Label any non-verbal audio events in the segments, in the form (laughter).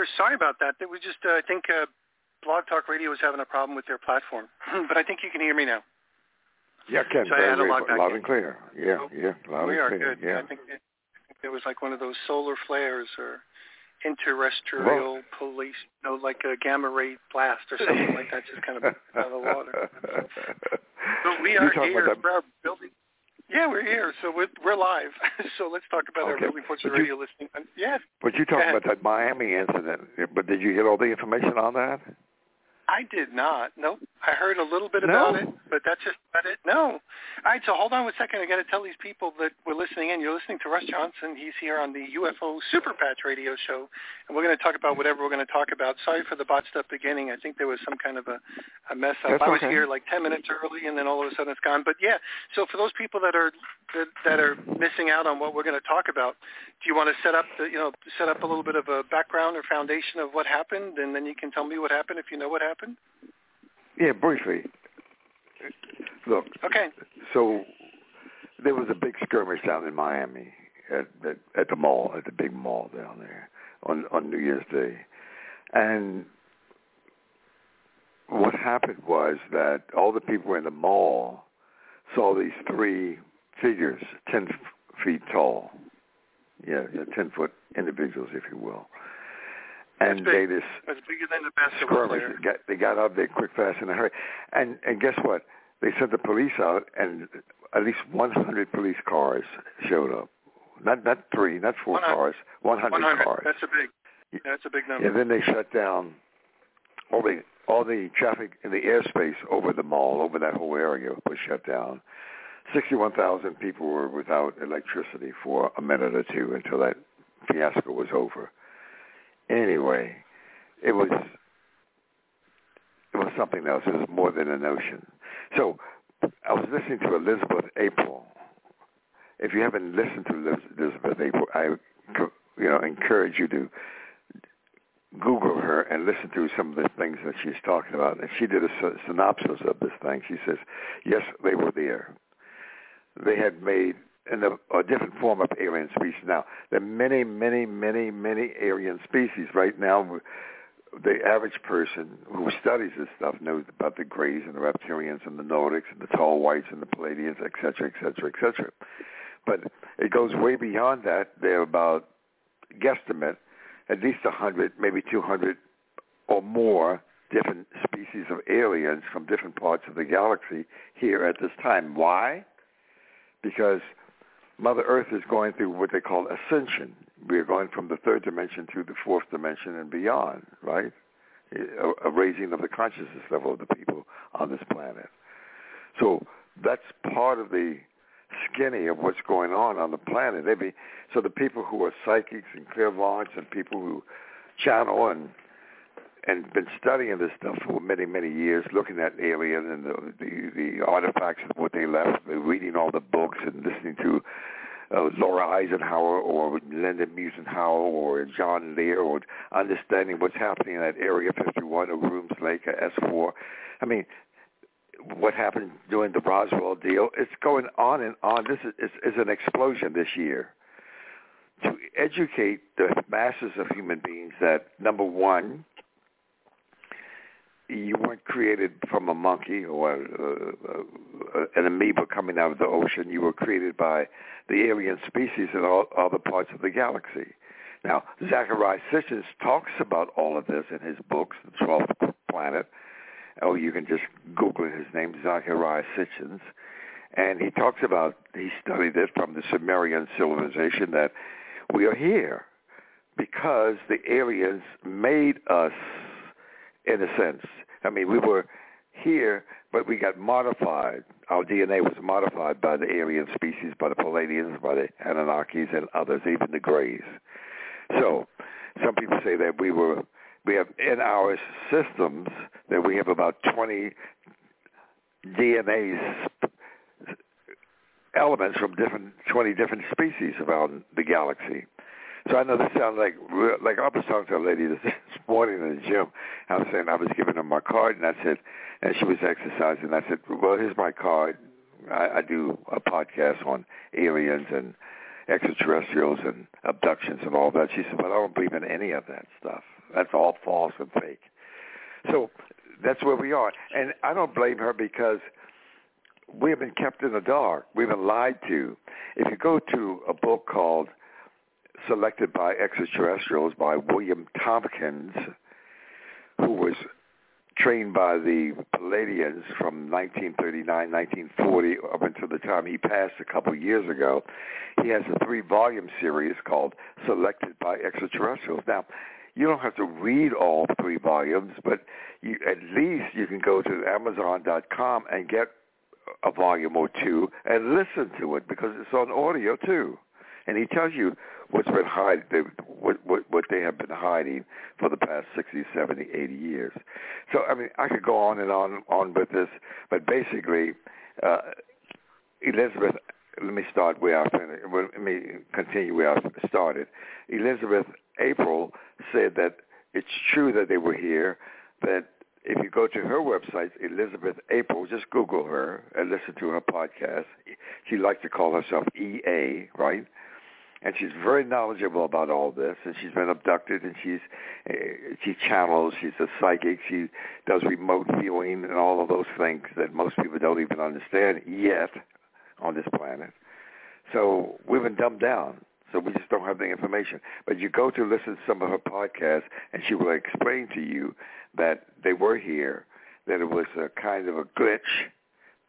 yep. Sorry about that. That was just, uh, I think uh, Blog Talk Radio was having a problem with their platform. (laughs) but I think you can hear me now. Yeah, Ken, So I had to log back loud in. and clear. Yeah, Oh, yeah, loud we and are clear. good. Yeah. I think it, it was like one of those solar flares or interterrestrial police, you know, like a gamma ray blast or something like that, just kind of out of the water. (laughs) But we are here for our building. Yeah, we're here. So we're, we're live. (laughs) so let's talk about our Okay. Fortune But you- Radio listening. Um, Yes, But you talking ahead. about that Miami incident, but did you get all the information on that? I did not. Nope. I heard a little bit No? about it, but that's just about it. No. All right, so hold on one second. I got to tell these people that we're listening in. You're listening to Russ Johnson. He's here on the UFO Super Patch radio show, and we're going to talk about whatever we're going to talk about. Sorry for the botched up beginning. I think there was some kind of a, a mess up. That's I was okay. here like 10 minutes early, and then all of a sudden it's gone. But yeah, so for those people that are that, that are missing out on what we're going to talk about, do you want to set up the you know set up a little bit of a background or foundation of what happened, and then you can tell me what happened if you know what happened? Yeah, briefly. Look, Okay. so there was a big skirmish down in Miami at at, at the mall, at the big mall down there on on New Year's Day, and what happened was that all the people in the mall saw these three figures, ten f- feet tall, yeah, yeah ten foot individuals, if you will, and big. they just It's bigger than the skirmish. They got, they got out there quick, fast, in a hurry. And and guess what? They sent the police out, and at least 100 police cars showed up. Not not three, not four 100. cars, 100, 100. cars. That's a big. That's a big number. And then they shut down all the all the traffic in the airspace over the mall, over that whole area was shut down. 61,000 people were without electricity for a minute or two until that fiasco was over. Anyway, it was (laughs) it was something else. It was more than an ocean. So I was listening to Elizabeth April. If you haven't listened to Elizabeth April, I you know encourage you to Google her and listen to some of the things that she's talking about. And she did a synopsis of this thing. She says, yes, they were there. They had made in a, a different form of alien species. Now, there are many, many, many, many alien species right now. The average person who studies this stuff knows about the Greys and the Reptilians and the Nordics and the Tall Whites and the Pleiadians, et cetera, et cetera, et cetera. But it goes way beyond that. There are about, guesstimate, at least 100, maybe 200 or more different species of aliens from different parts of the galaxy here at this time. Why? Because Mother Earth is going through what they call ascension. We are going from the third dimension to the fourth dimension and beyond, right? A, a raising of the consciousness level of the people on this planet. So that's part of the skinny of what's going on on the planet. Be, so the people who are psychics and clairvoyants and people who channel and and been studying this stuff for many many years, looking at alien and the the, the artifacts of what they left, reading all the books and listening to uh, Laura Eisenhower or Linda Moulton Howe or John Lear or understanding what's happening in that Area 51 or Grooms Lake or S4. I mean, what happened during the Roswell deal. It's going on and on. This is, is, is an explosion this year. To educate the masses of human beings that, number one, you weren't created from a monkey or uh, uh, an amoeba coming out of the ocean. You were created by the alien species in all other parts of the galaxy. Now, Zecharia Sitchin talks about all of this in his books, The Twelfth Planet, Oh, you can just Google his name, Zecharia Sitchins. And he talks about, he studied it from the Sumerian civilization that we are here because the aliens made us, in a sense. I mean, we were here, but we got modified. Our DNA was modified by the alien species, by the Pleiadians, by the Anunnakis and others, even the Greys. So some people say that we were we have in our systems that we have about 20 DNA elements from different 20 different species around the galaxy. So I know this sounds like like I was talking to a lady (laughs) this morning in the gym. I was saying I was giving her my card, and I said, and she was exercising. I said, well, here's my card. I, I do a podcast on aliens and extraterrestrials and abductions and all that. She said, but I don't believe in any of that stuff. That's all false and fake. So that's where we are. And I don't blame her because we have been kept in the dark. We've been lied to. If you go to a book called Selected by Extraterrestrials by William Tompkins, who was trained by the Pleiadians from 1939, 1940 up until the time he passed a couple years ago. He has a three-volume series called Selected by Extraterrestrials. Now, you don't have to read all three volumes, but you, at least you can go to Amazon.com and get a volume or two and listen to it because it's on audio too. And he tells you what's been hiding, what, what, what they have been hiding for the past 60, 70, 80 years. So, I mean, I could go on and on on with this, but basically, uh, Elizabeth, let me start where I finished. Let me continue where I started. Elizabeth April said that it's true that they were here, that if you go to her website, Elizabeth April, just Google her and listen to her podcast. She likes to call herself EA, right? And she's very knowledgeable about all this and she's been abducted and she's uh, she channels she's a psychic she does remote viewing and all of those things that most people don't even understand yet on this planet. So we've been dumbed down so we just don't have the information. But you go to listen to some of her podcasts and she will explain to you that they were here that it was a kind of a glitch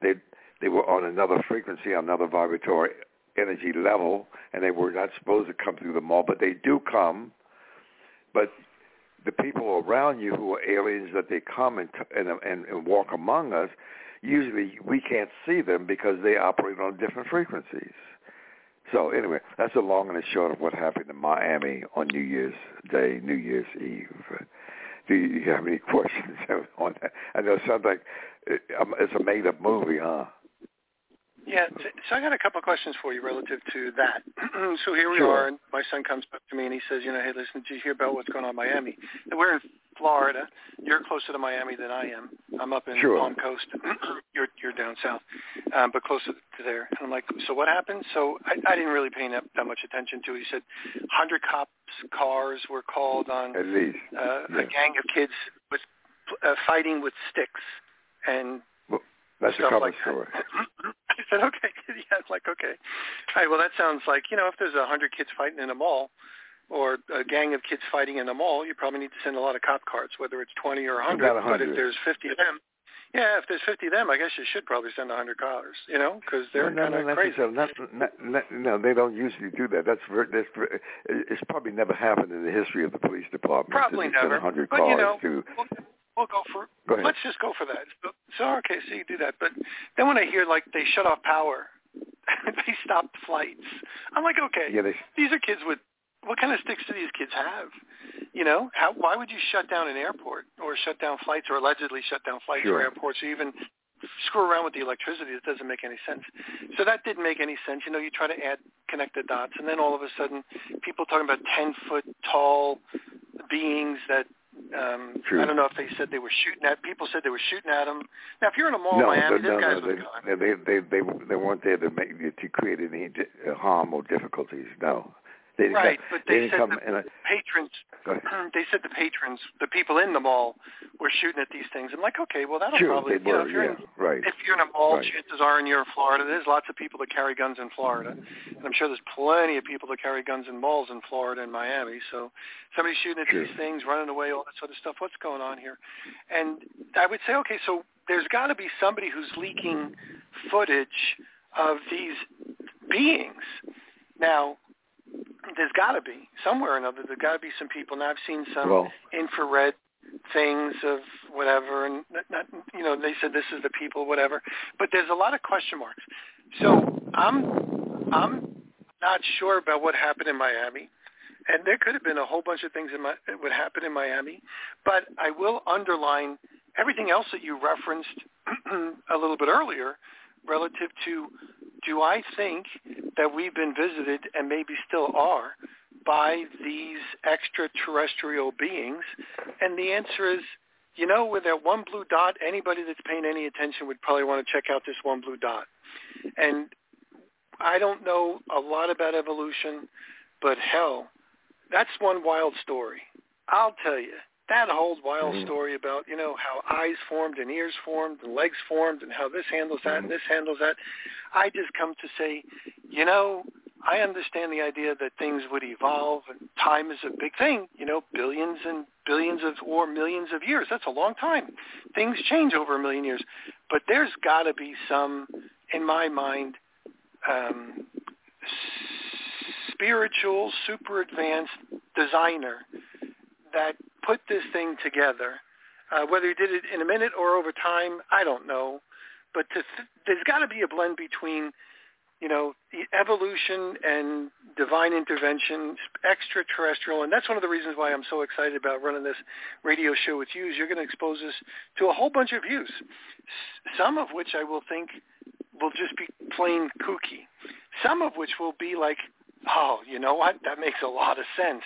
they they were on another frequency another vibratory energy level, and they were not supposed to come through the mall, but they do come. But the people around you who are aliens that they come and, and, and, and walk among us, usually we can't see them because they operate on different frequencies. So anyway, that's the long and the short of what happened in Miami on New Year's Day, New Year's Eve. Do you have any (laughs) questions on that? I know it sounds like um, it's a made-up movie, huh? Yeah, so I got a couple of questions for you relative to that. (clears throat) so here we sure. are, and my son comes up to me and he says, you know, hey, listen, did you hear about what's going on in Miami? And we're in Florida. You're closer to Miami than I am. I'm up in sure. Palm Coast. (clears throat) you're you're down south, um, but closer to there. And I'm like, so what happened? So I, I didn't really pay that, that much attention to it. He said, hundred cops cars were called on at least uh, yeah. a gang of kids with uh, fighting with sticks and that's stuff a like story. (clears throat) I (laughs) said, okay. Yeah, it's like, okay. All right, well, that sounds like, you know, if there's a 100 kids fighting in a mall or a gang of kids fighting in a mall, you probably need to send a lot of cop cars, whether it's 20 or 100. About 100. But if there's 50 of them, yeah, if there's 50 of them, I guess you should probably send 100 cars, you know, because they're no, kind of no, crazy. Not, not, not, no, they don't usually do that. That's, very, that's very, it's probably never happened in the history of the police department. Probably to never. 100 but, cars you know, to, we'll, we'll go for Go ahead. let's just go for that. So, okay, so you do that. But then when I hear like they shut off power, (laughs) they stopped flights. I'm like, okay, yeah, they, these are kids with what kind of sticks do these kids have? You know, how why would you shut down an airport or shut down flights or allegedly shut down flights Sure. or airports or even screw around with the electricity? It doesn't make any sense. So that didn't make any sense. You know, you try to add connect the dots, and then all of a sudden, people talking about ten foot tall beings that um True. I don't know if they said they were shooting at people said they were shooting at them. Now if you're in a mall no, Miami, no, guys no, they, they, they, they, they weren't there to make to create any uh, harm or difficulties. No, they didn't Right, come, but they they said the in a, patrons (clears throat) they said the patrons, the people in the mall were shooting at these things. I'm like, okay, well that'll Sure, probably they you know, were, if you're yeah, in right. if you're in a mall, Right. chances are and you're in Florida, there's lots of people that carry guns in Florida. And I'm sure there's plenty of people that carry guns in malls in Florida and Miami. So somebody's shooting at True. these things, running away, all that sort of stuff. What's going on here? And I would say, okay, so there's got to be somebody who's leaking footage of these beings. Now, there's got to be somewhere or another. There's got to be some people. Now I've seen some Well, infrared things of whatever, and not, not, you know they said this is the people, whatever. But there's a lot of question marks. So I'm I'm not sure about what happened in Miami. and there could have been a whole bunch of things in my, that would happen in Miami. But I will underline everything else that you referenced (clears throat) a little bit earlier relative to do I think that we've been visited and maybe still are by these extraterrestrial beings? And the answer is, you know, with that one blue dot, anybody that's paying any attention would probably want to check out this one blue dot. And I don't know a lot about evolution, but hell, that's one wild story. I'll tell you, that whole wild mm-hmm. story about you know how eyes formed and ears formed and legs formed and how this handles that mm-hmm. and this handles that. I just come to say, you know, I understand the idea that things would evolve and time is a big thing. You know, billions and billions of or millions of years. That's a long time. Things change over a million years, but there's got to be some, in my mind, um, spiritual, super advanced designer that put this thing together. Uh, whether he did it in a minute or over time, I don't know. But to th- there's got to be a blend between, you know, evolution and divine intervention, extraterrestrial, and that's one of the reasons why I'm so excited about running this radio show with you. Is you're going to expose us to a whole bunch of views, some of which I will think will just be plain kooky, some of which will be like, oh, you know what, that makes a lot of sense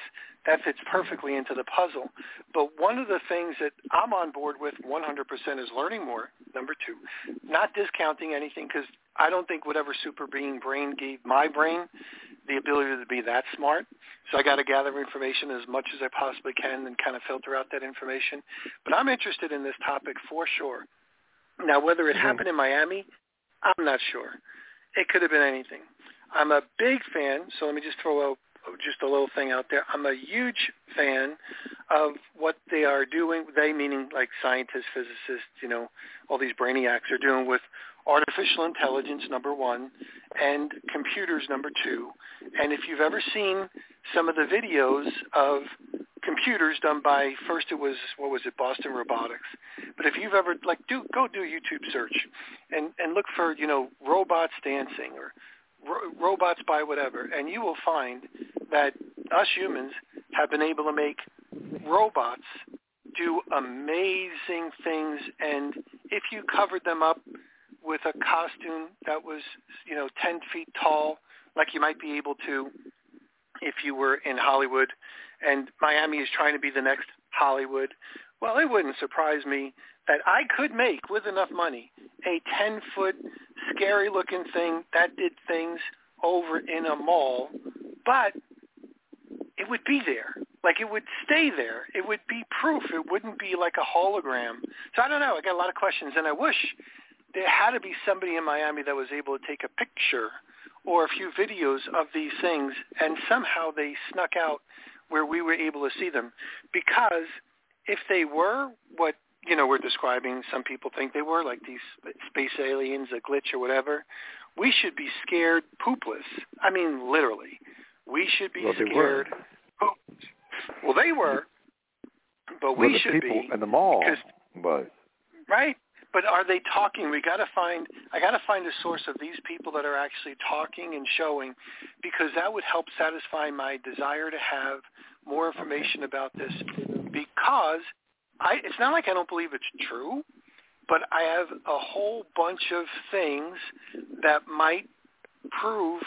that fits perfectly into the puzzle. But one of the things that I'm on board with 100% is learning more. Number two, not discounting anything because I don't think whatever super being brain gave my brain the ability to be that smart. So I got to gather information as much as I possibly can and kind of filter out that information. But I'm interested in this topic for sure. Now, whether it mm-hmm. happened in Miami, I'm not sure. It could have been anything. I'm a big fan, so let me just throw out just a little thing out there. I'm a huge fan of what they are doing. They meaning like scientists, physicists, you know, all these brainiacs are doing with artificial intelligence, number one, and computers, number two. And if you've ever seen some of the videos of computers done by first it was what was it Boston Robotics, but if you've ever like do go do a YouTube search and and look for you know robots dancing or ro- robots by whatever, and you will find that us humans have been able to make robots do amazing things. And if you covered them up with a costume that was, you know, 10 feet tall, like you might be able to if you were in Hollywood, and Miami is trying to be the next Hollywood, well, it wouldn't surprise me that I could make, with enough money, a 10-foot scary-looking thing that did things over in a mall, but it would be there. Like it would stay there. It would be proof. It wouldn't be like a hologram. So I don't know. I got a lot of questions, and I wish there had to be somebody in Miami that was able to take a picture or a few videos of these things, and somehow they snuck out where we were able to see them. Because if they were what you know we're describing, some people think they were like these space aliens, a glitch or whatever. We should be scared poopless. I mean, literally. We should be well, scared. Well, they were, but well, we should people be in the mall. Because, but right, but are they talking? We got to find. I got to find a source of these people that are actually talking and showing, because that would help satisfy my desire to have more information about this. Because I, it's not like I don't believe it's true, but I have a whole bunch of things that might prove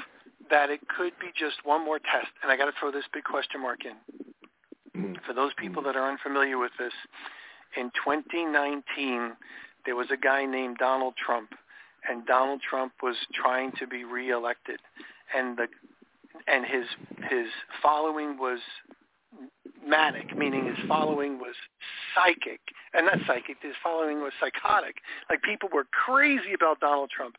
that it could be just one more test, and I got to throw this big question mark in. Mm. For those people that are unfamiliar with this, in 2019, there was a guy named Donald Trump, and Donald Trump was trying to be reelected, and the and his his following was manic, meaning his following was psychic, and not psychic. His following was psychotic. Like people were crazy about Donald Trump,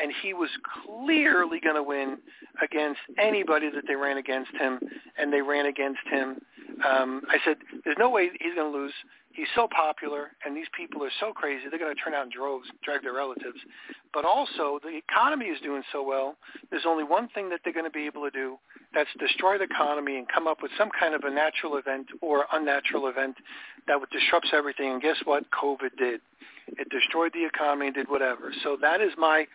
and he was clearly going to win against anybody that they ran against him, and they ran against him. Um, I said, "There's no way he's going to lose." He's so popular, and these people are so crazy. They're going to turn out in droves, drag their relatives. But also, the economy is doing so well. There's only one thing that they're going to be able to do, that's destroy the economy and come up with some kind of a natural event or unnatural event that would disrupts everything. And guess what? COVID did. It destroyed the economy and did whatever. So that is my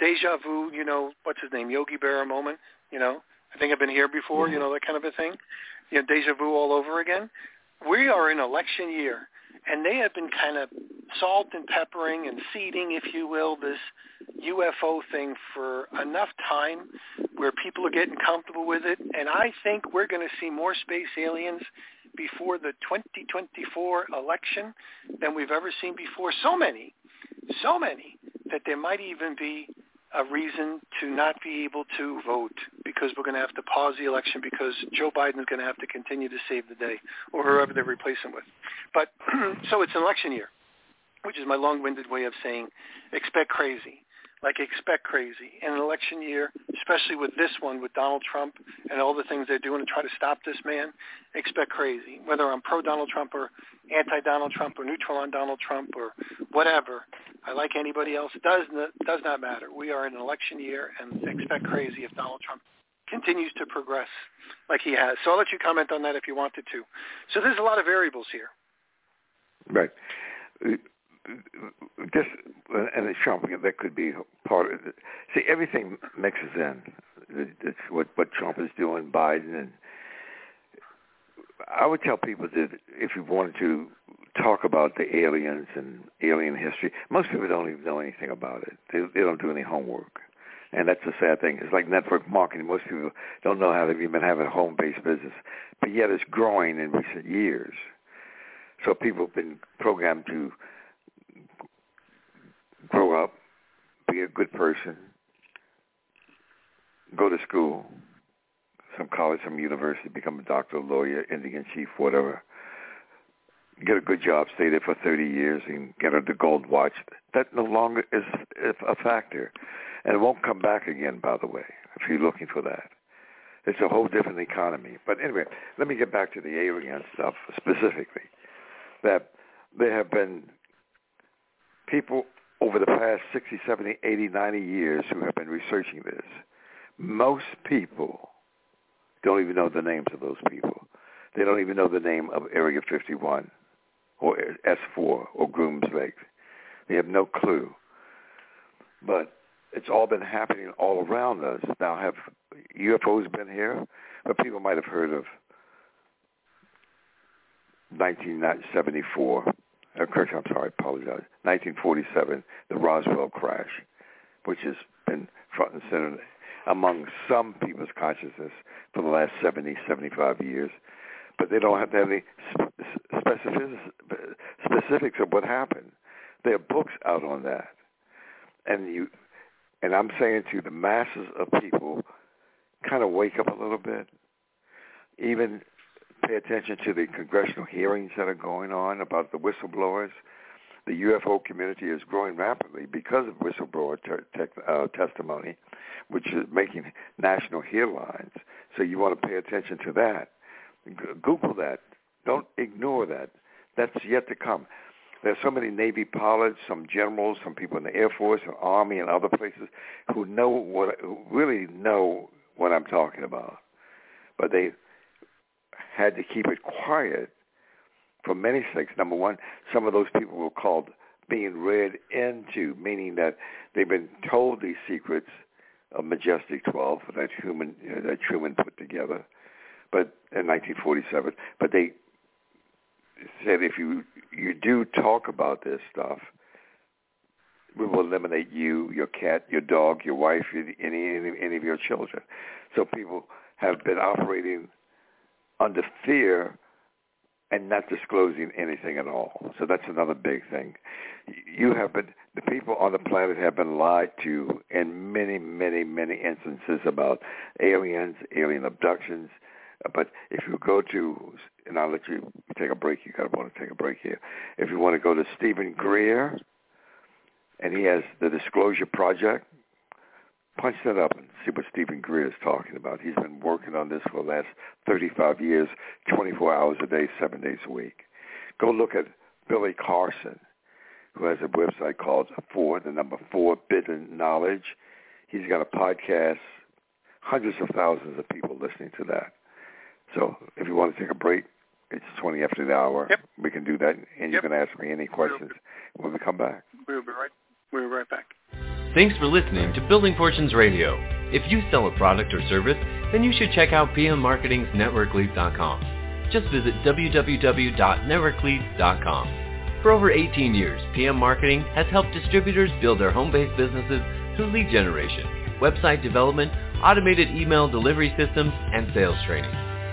deja vu, you know, what's his name, Yogi Berra moment, you know. I think I've been here before, you know, that kind of a thing. you know, deja vu all over again. We are in election year, and they have been kind of salt and peppering and seeding, if you will, this UFO thing for enough time where people are getting comfortable with it. And I think we're going to see more space aliens before the 2024 election than we've ever seen before. So many, so many that there might even be a reason to not be able to vote because we're going to have to pause the election because Joe Biden is going to have to continue to save the day or whoever they replace him with. But (clears throat) so it's an election year, which is my long-winded way of saying expect crazy. Like expect crazy in an election year, especially with this one with Donald Trump and all the things they're doing to try to stop this man. Expect crazy. Whether I'm pro Donald Trump or anti Donald Trump or neutral on Donald Trump or whatever, I like anybody else. It does does not matter. We are in an election year, and expect crazy if Donald Trump continues to progress like he has. So I'll let you comment on that if you wanted to. So there's a lot of variables here. Right. This and Trump. That could be part of it. See, everything mixes in. It's what what Trump is doing, Biden, and I would tell people that if you wanted to talk about the aliens and alien history. Most people don't even know anything about it. They, they don't do any homework. And that's the sad thing. It's like network marketing. Most people don't know how to even have a home-based business. But yet it's growing in recent years. So people have been programmed to grow up, be a good person, go to school, some college, some university, become a doctor, lawyer, Indian chief, whatever get a good job, stay there for 30 years, and get a gold watch. That no longer is a factor, and it won't come back again. By the way, if you're looking for that, it's a whole different economy. But anyway, let me get back to the alien stuff specifically. That there have been people over the past 60, 70, 80, 90 years who have been researching this. Most people don't even know the names of those people. They don't even know the name of Area 51 or S4 or Grooms Lake. They have no clue. But it's all been happening all around us. Now, have UFOs been here? But people might have heard of 1974. Uh, correct, I'm sorry, I apologize. 1947, the Roswell crash, which has been front and center among some people's consciousness for the last 70, 75 years but they don't have to have any specifics of what happened. There are books out on that, and you, and I'm saying to the masses of people, kind of wake up a little bit. Even pay attention to the congressional hearings that are going on about the whistleblowers. The UFO community is growing rapidly because of whistleblower te- uh, testimony, which is making national headlines. So you want to pay attention to that. Google that. Don't ignore that. That's yet to come. There's so many Navy pilots, some generals, some people in the Air Force and Army and other places who know what, who really know what I'm talking about. But they had to keep it quiet for many things. Number one, some of those people were called being read into, meaning that they've been told these secrets of Majestic 12 that human that Truman put together but in 1947. But they said if you you do talk about this stuff, we will eliminate you, your cat, your dog, your wife, any any, any of your children. So people have been operating under fear and not disclosing anything at all. So that's another big thing. You have been the people on the planet have been lied to in many, many, many instances about aliens, alien abductions, Uh, but if you go to, and I'll let you take a break. You got to want to take a break here. If you want to go to Steven Greer, and he has the Disclosure Project, punch that up and see what Steven Greer is talking about. He's been working on this for the last 35 years, 24 hours a day, seven days a week. Go look at Billy Carson, who has a website called For the Number Four Bitten Knowledge. He's got a podcast, hundreds of thousands of people listening to that. So if you want to take a break, it's 20 after the hour. Yep. We can do that, and you yep. can ask me any questions when we come back. We'll be right. We'll be right back. Thanks for listening to Building Fortunes Radio. If you sell a product or service, then you should check out PM Marketing's NetworkLeads.com. Just visit www.networklead.com. For over 18 years, PM Marketing has helped distributors build their home-based businesses through lead generation, website development, automated email delivery systems, and sales training.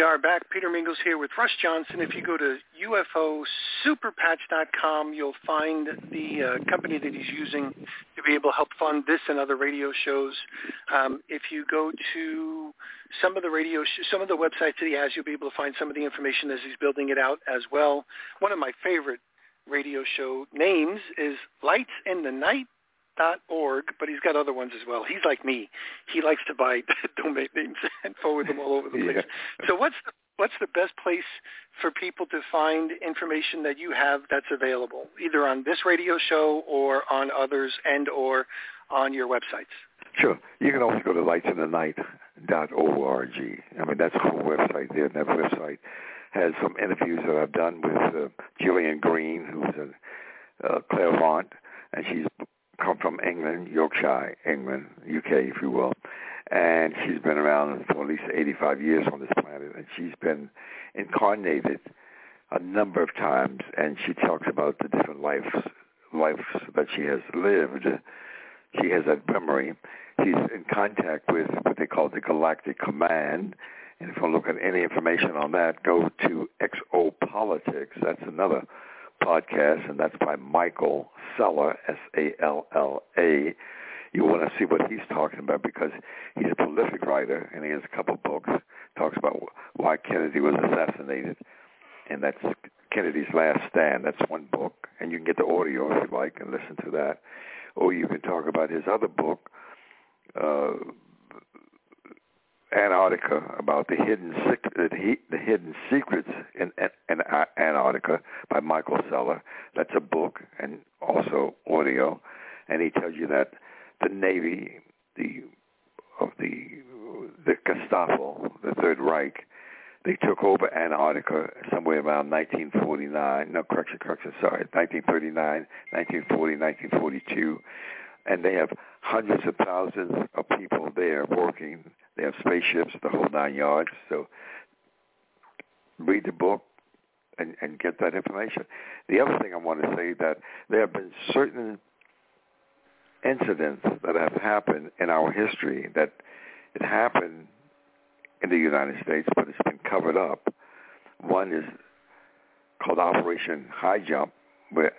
We are back. Peter Mingils here with Russ Johnson. If you go to UFOSuperpatch.com, you'll find the uh, company that he's using to be able to help fund this and other radio shows. Um, if you go to some of the radio, sh- some of the websites that he has, you'll be able to find some of the information as he's building it out as well. One of my favorite radio show names is Lights in the Night org, but he's got other ones as well. He's like me; he likes to buy (laughs) domain names and forward them all over the place. Yeah. So, what's the, what's the best place for people to find information that you have that's available, either on this radio show or on others, and or on your websites? Sure. You can always go to lightsinthenight.org. I mean, that's a whole website there. And that website has some interviews that I've done with uh, Gillian Green, who's a uh, clairvoyant, and she's come from England, Yorkshire, England, UK, if you will. And she's been around for at least 85 years on this planet, and she's been incarnated a number of times, and she talks about the different lives lives that she has lived. She has that memory. She's in contact with what they call the Galactic Command. And if you want to look at any information on that, go to Exopolitics. That's another podcast, and that's by Michael Salla, S-A-L-L-A. You want to see what he's talking about because he's a prolific writer, and he has a couple books. Talks about why Kennedy was assassinated, and that's Kennedy's Last Stand. That's one book, and you can get the audio if you like and listen to that. Or you can talk about his other book, uh, Antarctica about the hidden the, hidden secrets in, in, Antarctica by Michael Salla. That's a book and also audio, and he tells you that the Navy, the of the the Gestapo, the Third Reich, they took over Antarctica somewhere around 1949. No, correction, correction. Sorry, 1939, 1940, 1942, and they have hundreds of thousands of people there working they have spaceships, the whole nine yards. So read the book and, and get that information. The other thing I want to say that there have been certain incidents that have happened in our history that it happened in the United States, but it's been covered up. One is called Operation High Jump, where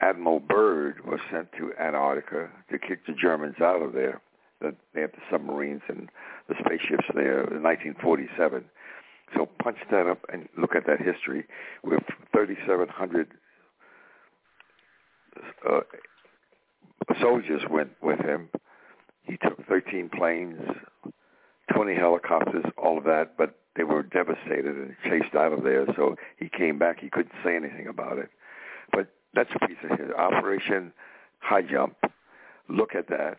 Admiral Byrd was sent to Antarctica to kick the Germans out of there. That they had the submarines and the spaceships there in 1947. So punch that up and look at that history. With 3,700 uh, soldiers went with him. He took 13 planes, 20 helicopters, all of that, but they were devastated and chased out of there. So he came back. He couldn't say anything about it. But that's a piece of history. Operation High Jump. Look at that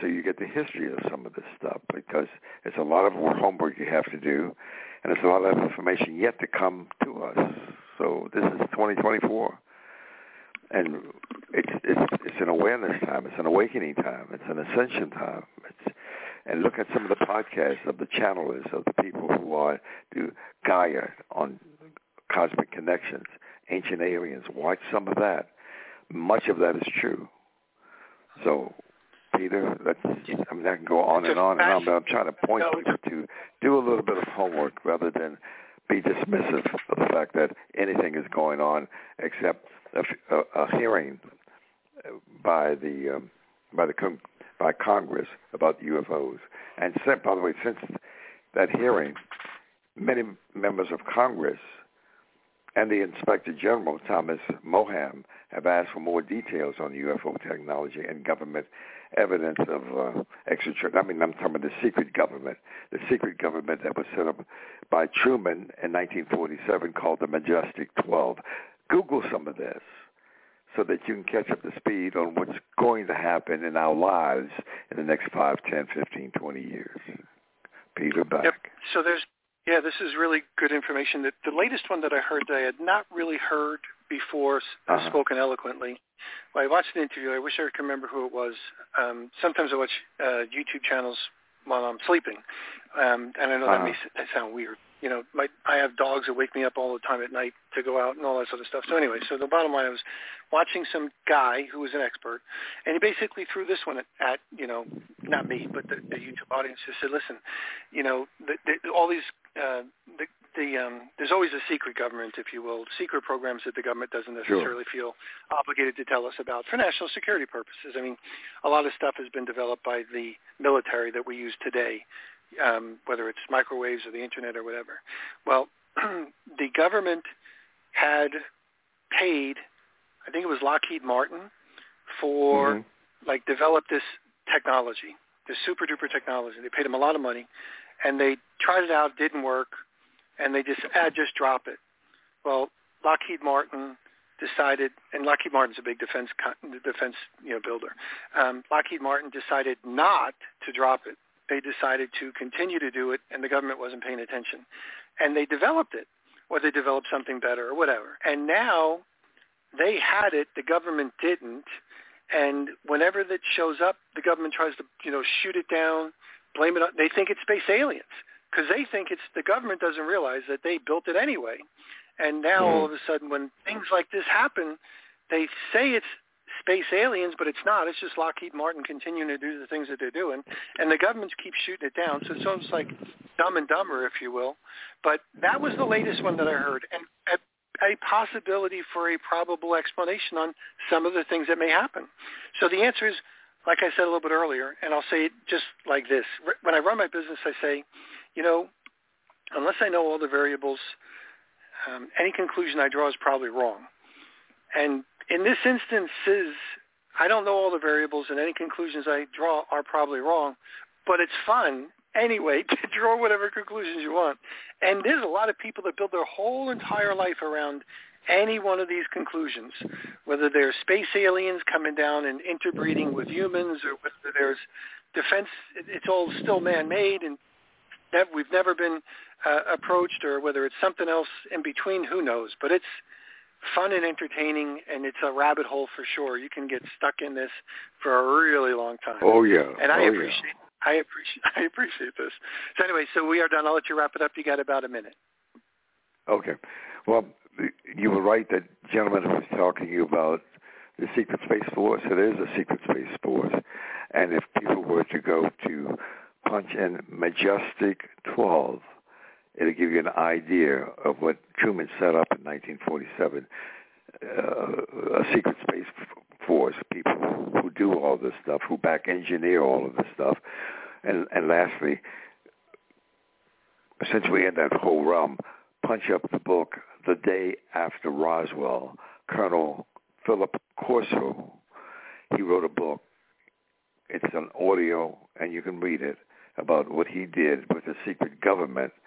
so you get the history of some of this stuff because it's a lot of homework you have to do, and it's a lot of information yet to come to us. So this is 2024, and it's it's it's an awareness time. It's an awakening time. It's an ascension time. It's and look at some of the podcasts of the channelers of the people who are do Gaia on cosmic connections, ancient aliens. Watch some of that. Much of that is true. So Peter. That's I mean I can go on and on and on, but I'm trying to point people to do a little bit of homework rather than be dismissive of the fact that anything is going on except a, a, a hearing by the um, by the by Congress about UFOs. And by the way, since that hearing, many members of Congress and the Inspector General, Thomas Monheim, have asked for more details on UFO technology and government evidence of uh, extraterrestrial. I mean, I'm talking about the secret government, the secret government that was set up by Truman in 1947 called the Majestic 12. Google some of this so that you can catch up to speed on what's going to happen in our lives in the next 5, 10, 15, 20 years. Peter back. Yep. So there's yeah, this is really good information. The, the latest one that I heard that I had not really heard before uh-huh. spoken eloquently. Well, I watched an interview. I wish I could remember who it was. Um, sometimes I watch uh, YouTube channels while I'm sleeping, um, and I know uh-huh. that may sound weird you know, my I have dogs that wake me up all the time at night to go out and all that sort of stuff. So anyway, so the bottom line I was watching some guy who was an expert, and he basically threw this one at, at you know, not me, but the, the YouTube audience. He said, listen, you know, the, the, all these uh, the the um, there's always a secret government, if you will, secret programs that the government doesn't necessarily sure. feel obligated to tell us about for national security purposes. I mean, a lot of stuff has been developed by the military that we use today um, whether it's microwaves or the internet or whatever. Well, (clears throat) the government had paid, I think it was Lockheed Martin, for mm-hmm. like develop this technology, this super duper technology. They paid them a lot of money, and they tried it out, didn't work, and they just ah, just drop it. Well, Lockheed Martin decided, and Lockheed Martin's a big defense defense you know builder. Um, Lockheed Martin decided not to drop it they decided to continue to do it, and the government wasn't paying attention. And they developed it, or they developed something better, or whatever. And now they had it, the government didn't. And whenever that shows up, the government tries to, you know, shoot it down, blame it. On, they think it's space aliens because they think it's the government doesn't realize that they built it anyway. And now mm. all of a sudden, when things like this happen, they say it's space aliens, but it's not. It's just Lockheed Martin continuing to do the things that they're doing, and the governments keep shooting it down. So it's almost like dumb and dumber, if you will. But that was the latest one that I heard, and a, a possibility for a probable explanation on some of the things that may happen. So the answer is, like I said a little bit earlier, and I'll say it just like this: when I run my business, I say, you know, unless I know all the variables, um, any conclusion I draw is probably wrong. And in this instance, is I don't know all the variables, and any conclusions I draw are probably wrong, but it's fun anyway (laughs) to draw whatever conclusions you want. And there's a lot of people that build their whole entire life around any one of these conclusions, whether there's space aliens coming down and interbreeding with humans, or whether there's defense. It's all still man-made, and we've never been uh, approached, or whether it's something else in between. Who knows? But it's fun and entertaining, and it's a rabbit hole for sure. You can get stuck in this for a really long time. Oh yeah, and I oh, appreciate. Yeah. I appreciate (laughs) I appreciate this. So anyway, so we are done. I'll let you wrap it up. You got about a minute. Okay. Well, you were right. That gentleman was talking to you about the secret space force. It is a secret space force, and if people were to go to punch in Majestic 12 it'll give you an idea of what Truman set up in 1947, uh, a secret space force, people who do all this stuff, who back engineer all of this stuff. And, and lastly, since we're in that whole realm, punch up the book The Day After Roswell, Colonel Philip Corso. He wrote a book. It's an audio, and you can read it, about what he did with the secret government –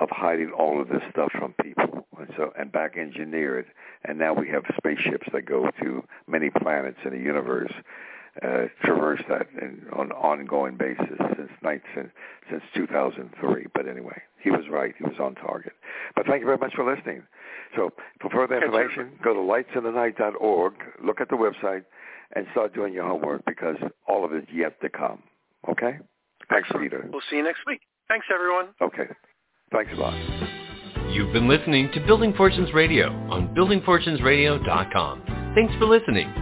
of hiding all of this stuff from people and so and back engineered. and now we have spaceships that go to many planets in the universe uh, traverse that in, on an ongoing basis since, since since 2003 but anyway he was right. He was on target. But thank you very much for listening. So for further information go to lightsinthenight.org look at the website and start doing your homework because all of it is yet to come. Okay? Thanks Excellent. peter. We'll see you next week. Thanks everyone. Okay. Thanks a lot. You've been listening to Building Fortunes Radio on buildingfortunesradio.com. Thanks for listening.